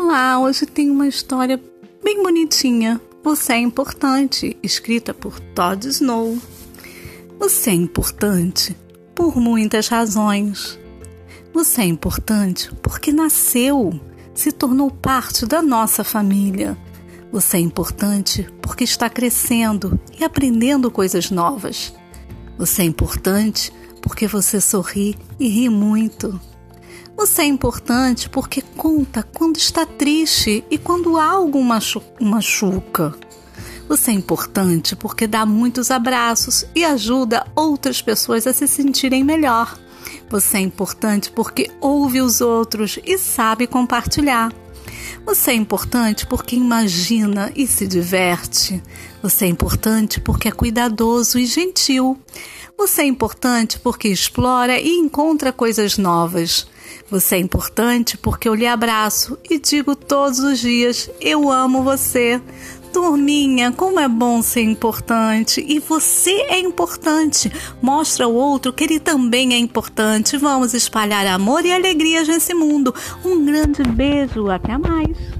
Olá, hoje tem uma história bem bonitinha. Você é importante, escrita por Todd Snow. Você é importante por muitas razões. Você é importante porque nasceu, se tornou parte da nossa família. Você é importante porque está crescendo e aprendendo coisas novas. Você é importante porque você sorri e ri muito. Você é importante porque conta quando está triste e quando algo machu machuca. Você é importante porque dá muitos abraços e ajuda outras pessoas a se sentirem melhor. Você é importante porque ouve os outros e sabe compartilhar. Você é importante porque imagina e se diverte. Você é importante porque é cuidadoso e gentil. Você é importante porque explora e encontra coisas novas. Você é importante porque eu lhe abraço e digo todos os dias: Eu amo você. Turminha, como é bom ser importante e você é importante. Mostra ao outro que ele também é importante. Vamos espalhar amor e alegrias nesse mundo. Um grande beijo, até mais.